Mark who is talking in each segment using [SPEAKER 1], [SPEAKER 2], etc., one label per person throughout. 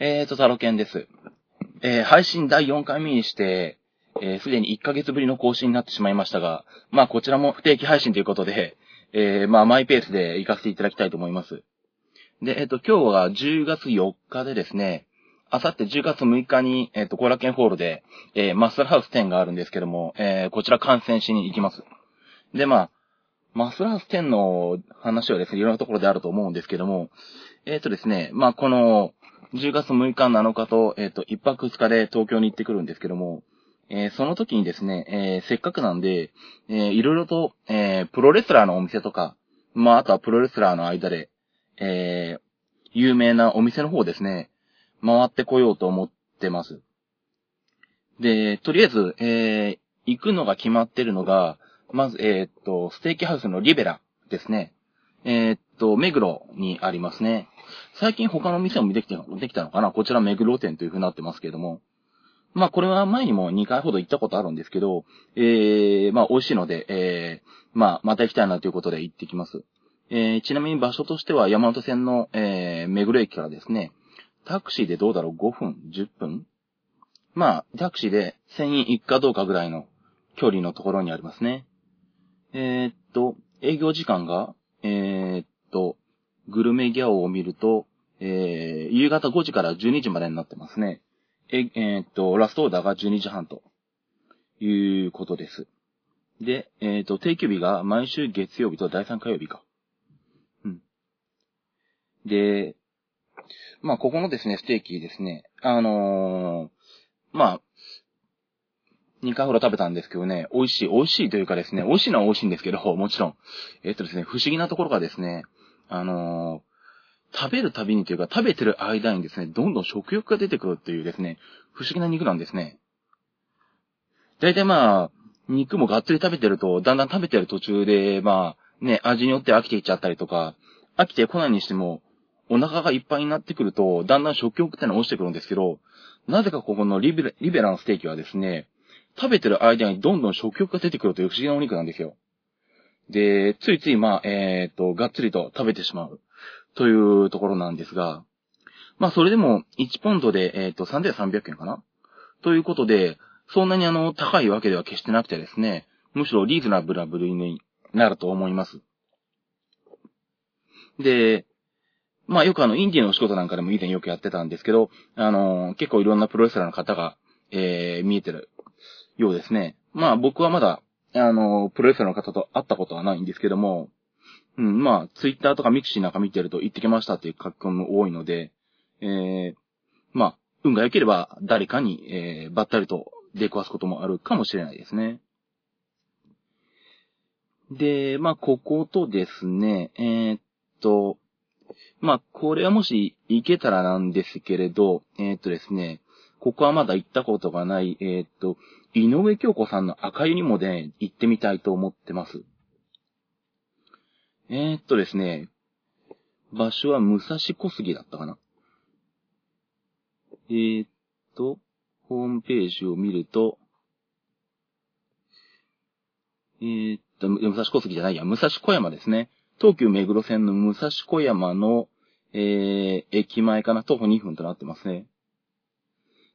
[SPEAKER 1] えーと、タロケンです。えー配信第4回目にして、えーすでに1ヶ月ぶりの更新になってしまいましたが、まあ、こちらも不定期配信ということで、えーまあ、マイペースで行かせていただきたいと思います。で、えっ、と、今日は10月4日でですね、あさって10月6日に、えっ、と、コーラケンホールで、えーマスターハウス10があるんですけども、えーこちら観戦しに行きます。で、まあ、マスターハウス10の話はですね、いろんなところであると思うんですけども、えっ、とですね、まあ、この、10月6日、7日と、えっ、と、1泊2日で東京に行ってくるんですけども、えーその時にですね、えーせっかくなんで、えーいろいろと、えプロレスラーのお店とか、まあ、あとはプロレスラーの間で、え有名なお店の方ですね、回ってこようと思ってます。で、とりあえず、え行くのが決まってるのが、まず、えっと、ステーキハウスのリベラですね。えと、目黒にありますね。最近他の店もできてできたのかな？こちら目黒店という風になってますけれども。まあこれは前にも2回ほど行ったことあるんですけど、えー、まあ美味しいので、えー、まあまた行きたいなということで行ってきます。えー、ちなみに場所としては山手線の、えー、目黒駅からですね、タクシーでどうだろう ?5 分 ?10 分？まあ、タクシーで1000円行くかどうかぐらいの距離のところにありますね。えーっと、営業時間が、えーっ、グルメギャオを見ると、えー、夕方5時から12時までになってますね。え、えーっと、ラストオーダーが12時半ということです。で、えーっと、定休日が毎週月曜日と第3火曜日か。うん。で、まあ、ここのですね、ステーキですね、あのーまあ、2回ほど食べたんですけどね、美味しい、美味しいというかですね、美味しいのは美味しいんですけど、もちろん。えっとですね、不思議なところがですね、あのー食べるたびにというか、食べてる間にですね、どんどん食欲が出てくるっていうですね、不思議な肉なんですね。大体まあ、肉もがっつり食べてると、だんだん食べてる途中で、まあ、ね、味によって飽きていっちゃったりとか、飽きてこないにしても、お腹がいっぱいになってくると、だんだん食欲ってのは落ちてくるんですけど、なぜかここのリベラのステーキはですね、食べてる間にどんどん食欲が出てくるという不思議なお肉なんですよ。で、ついついまあ、えっ、と、がっつりと食べてしまうというところなんですが、まあそれでも1ポンドで、えっ、と、3300円かな？ということで、そんなにあの、高いわけでは決してなくてですね、むしろリーズナブルな部類になると思います。で、まあよくあの、インディのお仕事なんかでも以前よくやってたんですけど、あの結構いろんなプロレスラーの方が、えー、見えてるようですね。まあ僕はまだ、あのプロレスラーの方と会ったことはないんですけども、うん、まあ、ツイッターとかミクシーなんか見てると行ってきましたっていう書き込みも多いので、えー、まあ、運が良ければ誰かに、えー、ばったりと出くわすこともあるかもしれないですね。で、まあ、こことですね、えーっと、まあ、これはもし行けたらなんですけれど、えーっとですね、ここはまだ行ったことがない、えーっと、井上京子さんの赤湯にもね、行ってみたいと思ってます。えーっとですね、場所は武蔵小杉だったかな。えーっと、ホームページを見ると、えーっと、武蔵小杉じゃないや、武蔵小山ですね。東急目黒線の武蔵小山の、えー、駅前かな、徒歩2分となってますね。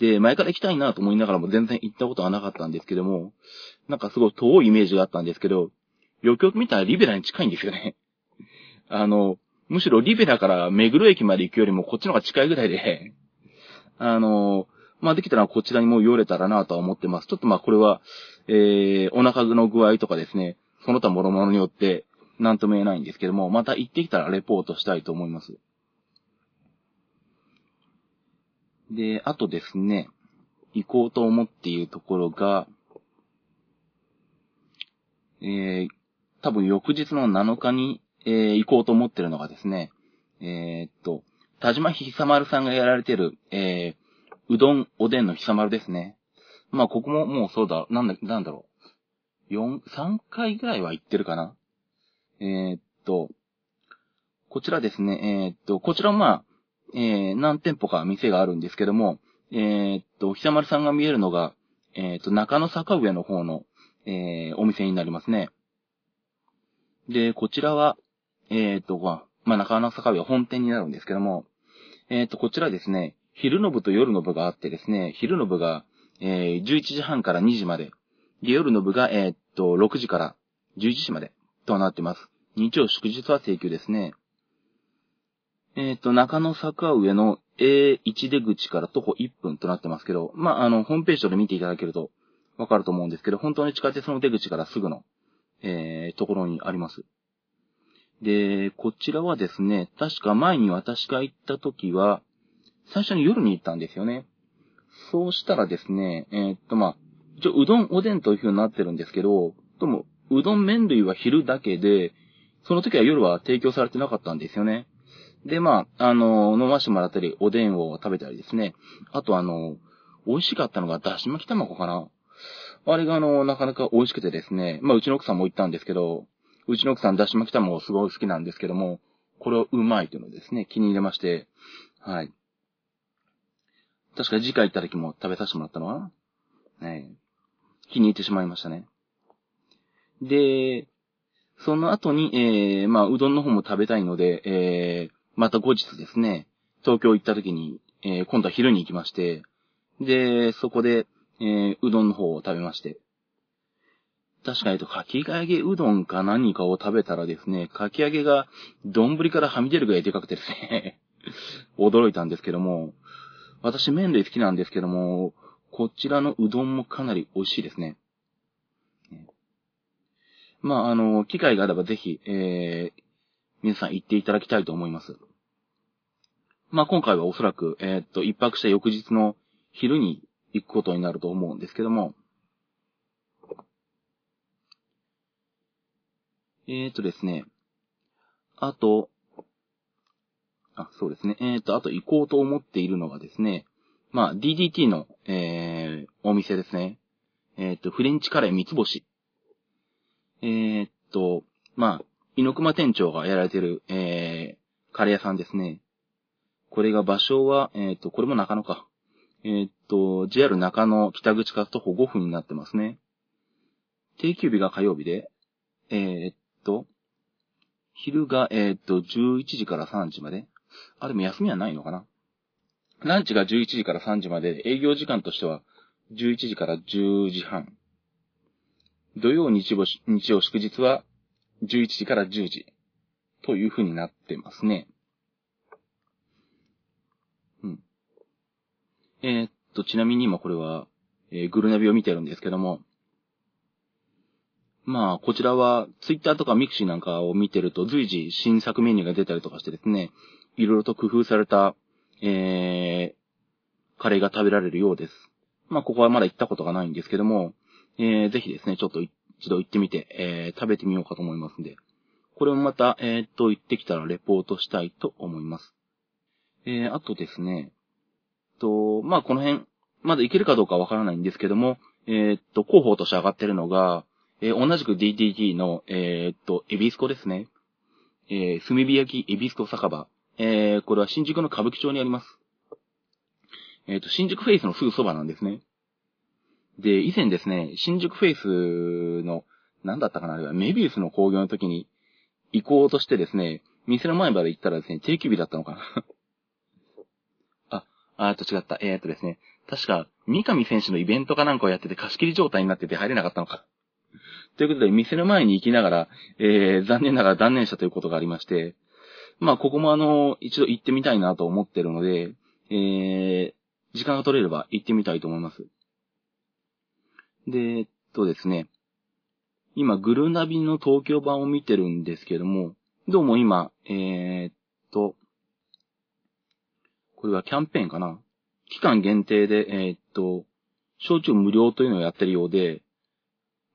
[SPEAKER 1] で、前から行きたいなと思いながらも全然行ったことはなかったんですけども、なんかすごい遠いイメージがあったんですけど、よくよく見たらリベラに近いんですよね。あの、むしろリベラから目黒駅まで行くよりもこっちの方が近いぐらいで、あの、まあ、できたらこちらにも寄れたらなとは思ってます。ちょっとまあこれは、えー、お腹の具合とかですね、その他諸々によって、なんとも言えないんですけども、また行ってきたらレポートしたいと思います。で、あとですね、行こうと思っているところが、えー、多分翌日の7日に、えー行こうと思ってるのがですね、えーっと、田島久丸さんがやられてる、えー、うどん、おでんの久丸ですね。まあ、ここももうそうだ、なんだ、なんだろう。4、3回ぐらいは行ってるかな。えーっと、こちらですね、えーっと、こちらもまあ、えー、何店舗か店があるんですけども、えーっと、久丸さんが見えるのが、えーっと、中野坂上の方の、えー、お店になりますね。で、こちらは、えーっと、まあ、まあ、中野坂上は本店になるんですけども、えーっと、こちらですね、昼の部と夜の部があってですね、昼の部が、えー、11時半から2時まで、で、夜の部が、えー、っと、6時から11時までとなってます。日曜祝日は請求ですね。えっ、と、中野坂上の A1 出口から徒歩1分となってますけど、まあ、あの、ホームページで見ていただけるとわかると思うんですけど、本当に地下鉄の出口からすぐの、えー、ところにあります。で、こちらはですね、確か前に私が行った時は、最初に夜に行ったんですよね。そうしたらですね、えー、っと、まあ、一応、うどん、おでんという風になってるんですけど、とも、うどん麺類は昼だけで、その時は夜は提供されてなかったんですよね。で、まあ、あの、飲ましてもらったり、おでんを食べたりですね。あと、あの、美味しかったのが、だし巻き卵かな。あれが、あの、なかなか美味しくてですね。まあ、うちの奥さんも言ったんですけど、うちの奥さん、だし巻き卵すごい好きなんですけども、これをうまいというのですね、気に入れまして、はい。確か次回行った時も食べさせてもらったのは、ね、気に入ってしまいましたね。で、その後に、えー、まあ、うどんの方も食べたいので、えー、また後日ですね、東京行った時に、えー、今度は昼に行きまして、で、そこで、えー、うどんの方を食べまして。確かにと、かき揚げうどんか何かを食べたらですね、かき揚げが丼からはみ出るぐらいでかくてですね 驚いたんですけども、私麺類好きなんですけども、こちらのうどんもかなり美味しいですね。まあ、あの、機会があればぜひ、えー、皆さん行っていただきたいと思います。まあ、今回はおそらく、えー、っと、一泊した翌日の昼に行くことになると思うんですけども、えー、っとですね、あと、あ、そうですね。えー、っと、あと行こうと思っているのがですね、まあ、DDT の、えー、お店ですね。えー、っと、フレンチカレー三つ星えー、っと、まあ、猪熊店長がやられてる、えー、カレー屋さんですね。これが場所は、え、っと、これも中野か。え、っと、JR 中野北口から徒歩5分になってますね。定休日が火曜日で、え、っと、昼が、えっと、11時から3時まで。あ、でも休みはないのかな。ランチが11時から3時まで、営業時間としては11時から10時半。土曜、日曜、日曜祝日は11時から10時という風になってますね。うん。えー、っと、ちなみに今これは、えー、ぐるなびを見てるんですけども、まあ、こちらは、ツイッターとかミクシーなんかを見てると、随時新作メニューが出たりとかしてですね、いろいろと工夫された、えー、カレーが食べられるようです。まあ、ここはまだ行ったことがないんですけども、えー、ぜひですね、ちょっと一度行ってみて、えー、食べてみようかと思いますんで、これもまた、えー、っと、行ってきたらレポートしたいと思います。えー、あとですね、と、まあ、この辺、まだ行けるかどうかわからないんですけども、えー、っと、広報として上がってるのが、えー、同じく DDT の、えー、っと、エビスコですね。えー、炭火焼きエビスコ酒場。え、これは新宿の歌舞伎町にあります。えっ、と、新宿フェイスのすぐそばなんですね。で、以前ですね、新宿フェイスの、なんだったかなあれは、メビウスの工業の時に行こうとしてですね、店の前まで行ったらですね、定休日だったのかな あ、ーと違った。えー、っとですね、確か、三上選手のイベントかなんかをやってて貸し切り状態になってて入れなかったのか。ということで、店の前に行きながら、えー、残念ながら断念したということがありまして、まあ、ここもあの、一度行ってみたいなと思ってるので、えー、時間が取れれば行ってみたいと思います。で、えっとですね、今、グルナビの東京版を見てるんですけども、どうも今、えー、っと、これはキャンペーンかな？期間限定で、えー、っと、焼酎無料というのをやってるようで、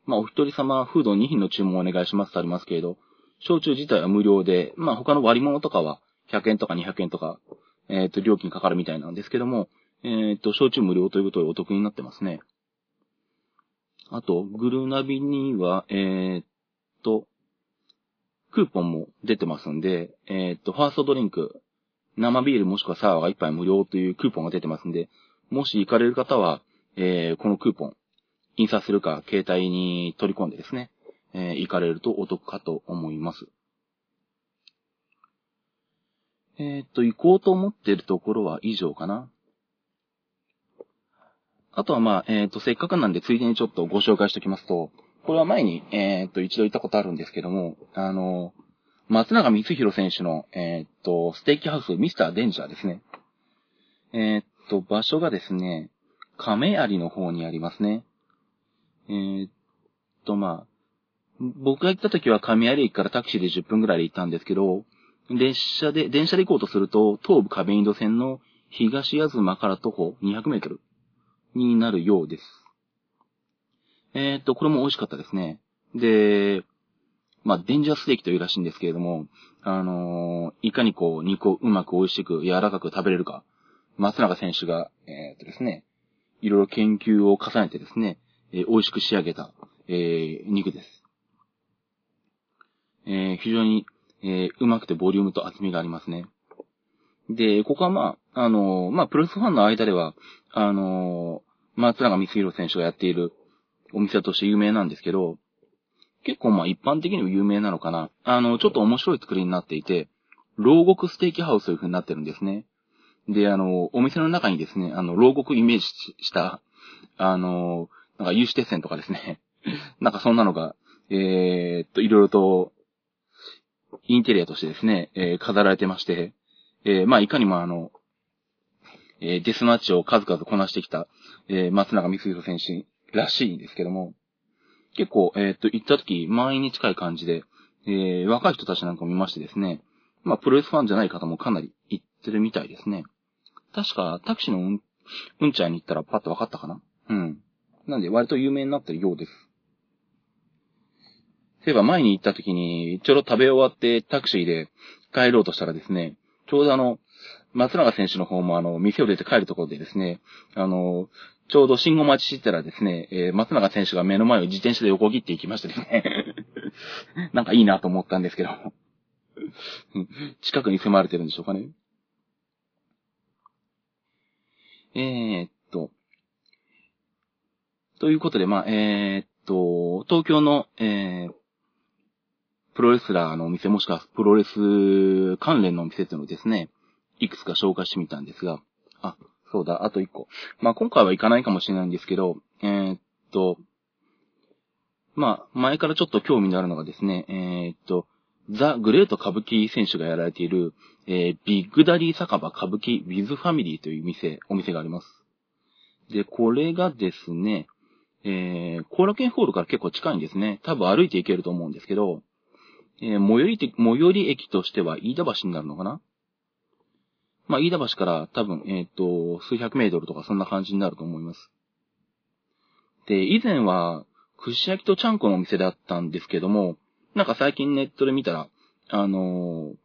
[SPEAKER 1] まあ、お一人様、フード2品の注文をお願いしますとありますけれど、焼酎自体は無料で、まあ、他の割物とかは100円とか200円とか、えっと、料金かかるみたいなんですけども、えっと、焼酎無料ということでお得になってますね。あと、グルナビには、え、っと、クーポンも出てますんで、え、っと、ファーストドリンク、生ビールもしくはサワーが1杯無料というクーポンが出てますんで、もし行かれる方は、えー、このクーポン、印刷するか、携帯に取り込んでですね、えー、行かれるとお得かと思います。えー、っと、行こうと思っているところは以上かな。あとはまあ、えっ、と、せっかくなんでついでにちょっとご紹介しておきますと、これは前に、えっ、と、一度行ったことあるんですけども、あの、松永光弘選手の、えっ、と、ステーキハウスミスターデンジャーですね。えっ、と、場所がですね、亀有の方にありますね。えっと、まあ、僕が行った時は亀有駅からタクシーで10分ぐらいで行ったんですけど、列車で、電車で行こうとすると、東武亀戸線の東東から徒歩200メートルになるようです。えー、っと、これも美味しかったですね。で、まあ、デンジャーステーキというらしいんですけれども、あのー、いかにこう、肉をうまく美味しく柔らかく食べれるか、松永選手が、えー、っとですね、いろいろ研究を重ねてですね、えー、美味しく仕上げた、えー、肉です。えー、非常に、えー、うまくてボリュームと厚みがありますね。で、ここはまあ、あの、まあ、プロレスファンの間では、あの、松永光弘選手がやっているお店として有名なんですけど、結構まあ一般的にも有名なのかな。あの、ちょっと面白い作りになっていて、牢獄ステーキハウスという風になってるんですね。で、あの、お店の中にですね、あの、牢獄イメージした、あの、なんか有刺鉄線とかですね。なんかそんなのが、えー、っと、いろいろとインテリアとしてですね、えー、飾られてまして、えー、まあ、いかにもあの、えー、デスマッチを数々こなしてきた、えー、松永光弘選手らしいんですけども、結構、えっと、行った時、満員に近い感じで、えー、若い人たちなんかを見ましてですね、まあ、プロレスファンじゃない方もかなり行ってるみたいですね。確か、タクシーのうん、うんちゃんに行ったらパッと分かったかな？うん。なんで、割と有名になってるようです。そういえば前に行った時に、ちょうど食べ終わってタクシーで帰ろうとしたらですね、ちょうどあの、松永選手の方もあの、店を出て帰るところでですね、あの、ちょうど信号待ちしてたらですね、えー、松永選手が目の前を自転車で横切っていきましてですね、なんかいいなと思ったんですけど、近くに迫られてるんでしょうかね。えー、っと、ということで、まあ、えー、っと、東京の、えー、プロレスラーのお店もしくはプロレス関連のお店っていうのをですね、いくつか紹介してみたんですが、あ、そうだ、あと一個。まあ、今回は行かないかもしれないんですけど、えー、っと、まあ、前からちょっと興味のあるのがですね、えー、っと、ザ・グレート・カブキ選手がやられている、えー、ビッグダディ酒場歌舞伎ウィズファミリーという店、お店があります。で、これがですね、えー、後楽園ホールから結構近いんですね。多分歩いて行けると思うんですけど、えー、最寄り、最寄り駅としては飯田橋になるのかなまあ、飯田橋から多分、えっ、ー、と、数百メートルとかそんな感じになると思います。で、以前は、串焼きとちゃんこのお店であったんですけども、なんか最近ネットで見たら、あのー、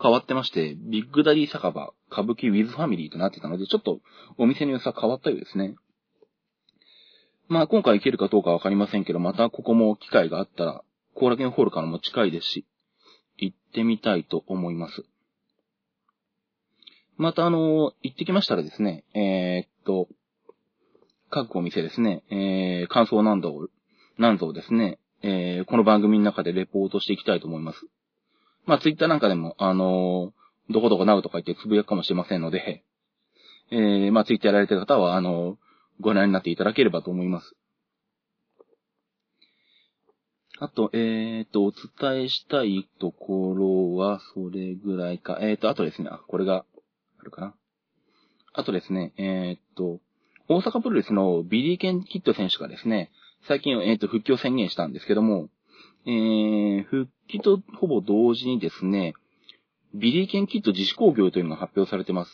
[SPEAKER 1] 変わってまして、ビッグダディ酒場、歌舞伎ウィズファミリーとなってたので、ちょっとお店の装い変わったようですね。まあ今回行けるかどうかわかりませんけど、またここも機会があったら、後楽園ホールからも近いですし、行ってみたいと思います。またあの、行ってきましたらですね、えー、っと、各お店ですね、えー、感想何度、何度ですね、えー、この番組の中でレポートしていきたいと思います。まあ、ツイッターなんかでも、あのー、どこどこなうとか言ってつぶやくかもしれませんので、えー、まあ、ツイッターやられてる方は、あの、ご覧になっていただければと思います。あと、えっ、ー、と、お伝えしたいところは、それぐらいか。えっ、ー、と、あとですね、あ、これが、るかな。あとですね、えっ、と、大阪プロレスのビリー・ケン・キッド選手がですね、最近、えっ、と、復帰を宣言したんですけども、えー、復帰とほぼ同時にですね、ビリー・ケン・キッド自主興行というのが発表されてます。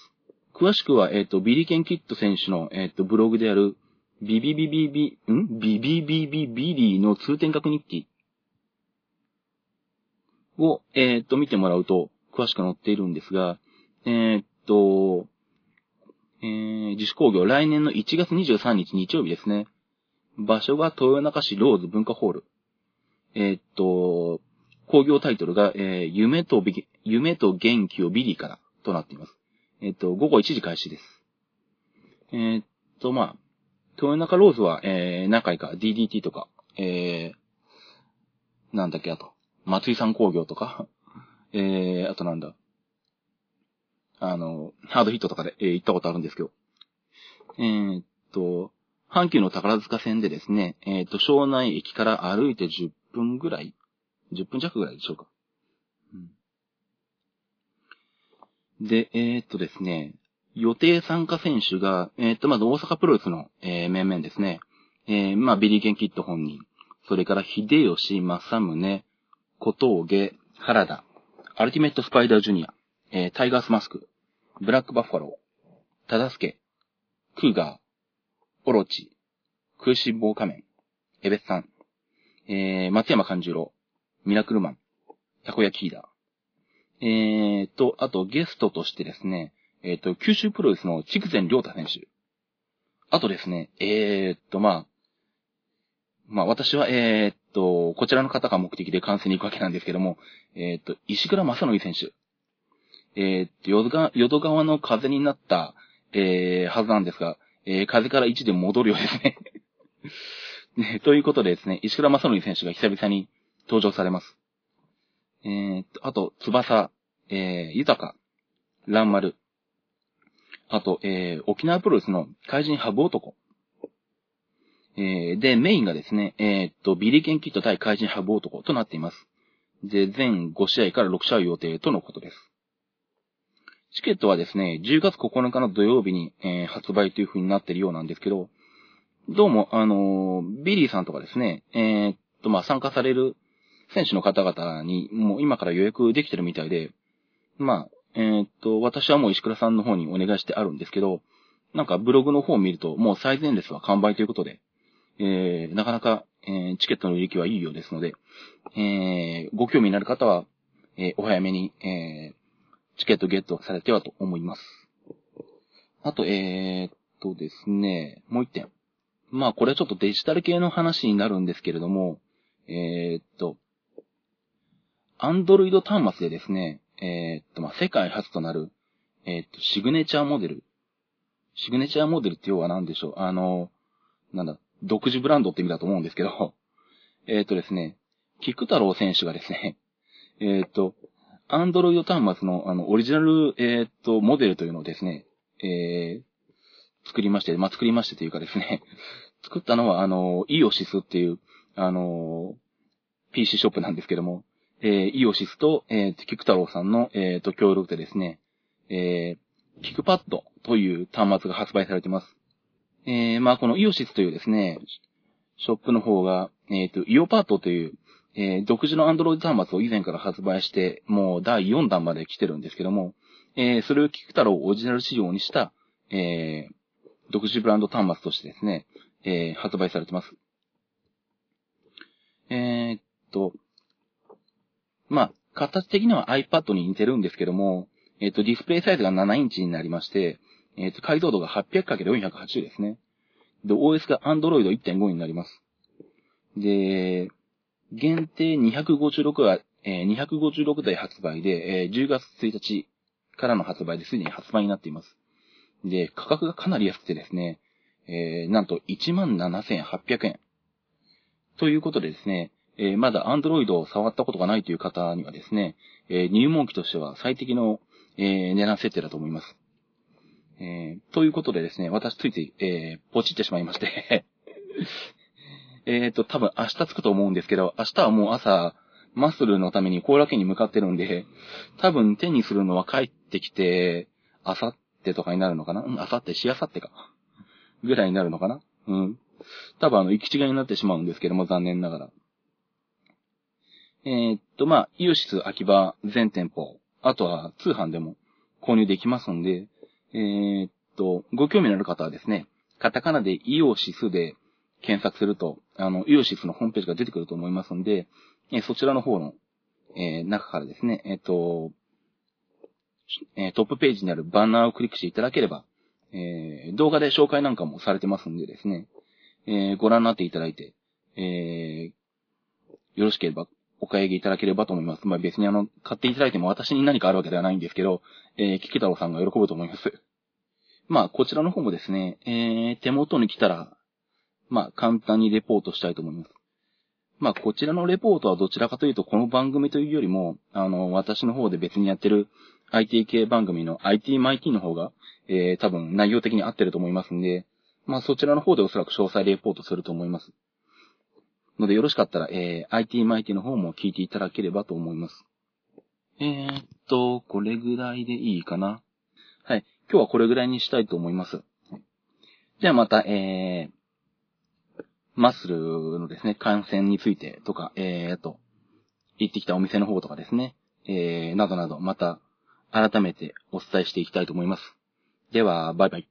[SPEAKER 1] 詳しくは、えっ、と、ビリー・ケン・キッド選手の、えっ、と、ブログである、ビビビビビ、ん？ビビビビビリーの通天閣日記を、えっ、と、見てもらうと、詳しく載っているんですが、えっ、と、えー、自主興行、来年の1月23日日曜日ですね。場所が豊中市ローズ文化ホール。えっ、と、興行タイトルが、えー、夢と夢と元気をビリーからとなっています。えっ、と、午後1時開始です。えっと、まあ、豊中ローズは、えー、何回か DDT とか、えー、なんだっけ、あと、松井さん工業とか、えー、あとなんだ、あの、ハードヒットとかで、えー、行ったことあるんですけど、えー、っと、阪急の宝塚線でですね、えっ、と、庄内駅から歩いて10分ぐらい ?10 分弱ぐらいでしょうか。うん、で、えっ、とですね、予定参加選手が、えっ、と、まず大阪プロレスの、え、面々ですね。え、まあ、ビリー・ケン・キッド本人。それから、秀吉、正宗、小峠、原田、アルティメット・スパイダー・ジュニア、えー、タイガース・マスク、ブラック・バッファロー、タダスケ、クーガー、オロチ、くいしんぼう仮面、えべっさん、えー、松山勘十郎、ミラクルマン、たこ焼きーダー。えーと、あとゲストとしてですね、えっ、ー、と、九州プロレスの筑前りょう太選手。あとですね、えー、と、まあ、まあ私は、えー、と、こちらの方が目的で観戦に行くわけなんですけども、えー、と、石倉正則選手。えー、っと、淀川の風になった、えー、はずなんですが、えー、風から1で戻るようですね ね。ということでですね、石倉正則選手が久々に登場されます。えー、っと、あと、翼、えー、豊か、蘭丸、あと、えー、沖縄プロレスの怪人ハブ男。えー、で、メインがですね、えー、っと、ビリー・ケン・キッド対怪人ハブ男となっています。で、全5試合から6試合予定とのことです。チケットはですね、10月9日の土曜日に、えー、発売という風になっているようなんですけど、どうも、あのー、ビリーさんとかですね、えー、っと、まあ、参加される選手の方々に、もう今から予約できてるみたいで、まあ、え、っと、私はもう石倉さんの方にお願いしてあるんですけど、なんかブログの方を見ると、もう最前列は完売ということで、えー、なかなか、えー、チケットの売り行きはいいようですので、えー、ご興味のある方は、えー、お早めに、えー、チケットゲットされてはと思います。あと、えー、っとですね、もう一点。まあ、これはちょっとデジタル系の話になるんですけれども、えー、っと、アンドロイド端末でですね、えー、っと、まあ、世界初となる、えー、っと、シグネチャーモデル。シグネチャーモデルって要は何でしょう？あの、なんだ、独自ブランドって意味だと思うんですけど、えっとですね、菊太郎選手がですね、えっと、アンドロイド端末の、あの、オリジナル、えっと、モデルというのをですね、えー、作りまして、まあ、作りましてというかですね、作ったのは、あの、イオシスっていう、あの、PC ショップなんですけども、えー、イオシスと、えー、キク太郎さんの、えー、と、協力でですね、えー、キクパッドという端末が発売されています。えー、まあ、このイオシスというですね、ショップの方が、えっ、と、イオパッドという、えー、独自のアンドロイド端末を以前から発売して、もう第4弾まで来てるんですけども、えー、それをキク太郎をオリジナル仕様にした、えー、独自ブランド端末としてですね、えー、発売されてます。えー、っと、まあ、形的には iPad に似てるんですけども、えっ、と、ディスプレイサイズが7インチになりまして、えっ、と、解像度が 800×480 ですね。で、OS が Android 1.5になります。で、限定256は、えー、256台発売で、えー、10月1日からの発売ですでに発売になっています。で、価格がかなり安くてですね、えー、なんと17,800円。ということでですね、えー、まだ Android を触ったことがないという方にはですね、えー、入門機としては最適の、えー、値段設定だと思います。えー、ということでですね、私ついつい、えー、ポチってしまいましてえっと、多分明日着くと思うんですけど、明日はもう朝、マッスルのために後楽園に向かってるんで、多分手にするのは帰ってきて、あさってとかになるのかな？うん、あさって、しあさってか。ぐらいになるのかな？うん。多分あの、行き違いになってしまうんですけども、残念ながら。えー、っと、まあ、イオシス秋葉全店舗、あとは通販でも購入できますんで、えー、っと、ご興味のある方はですね、カタカナでイオシスで検索すると、あの、イオシスのホームページが出てくると思いますんで、えー、そちらの方の、えー、中からですね、えっと、えトップページにあるバナーをクリックしていただければ、え動画で紹介なんかもされてますんでですね、えご覧になっていただいて、えよろしければお買い上げいただければと思います。まあ別にあの、買っていただいても私に何かあるわけではないんですけど、えー、キキ太郎さんが喜ぶと思います。まあこちらの方もですね、えー、手元に来たら、まあ簡単にレポートしたいと思います。まあこちらのレポートはどちらかというとこの番組というよりも、あの、私の方で別にやってる IT 系番組の IT マイティの方が、えー、多分内容的に合ってると思いますんで、まあそちらの方でおそらく詳細レポートすると思います。のでよろしかったら、えー、IT マイティの方も聞いていただければと思います。えー、っと、これぐらいでいいかな。はい。今日はこれぐらいにしたいと思います。じゃあまた、えー、マッスルのですね、感染についてとか、えー、と、行ってきたお店の方とかですね、えー、などなど、また、改めてお伝えしていきたいと思います。では、バイバイ。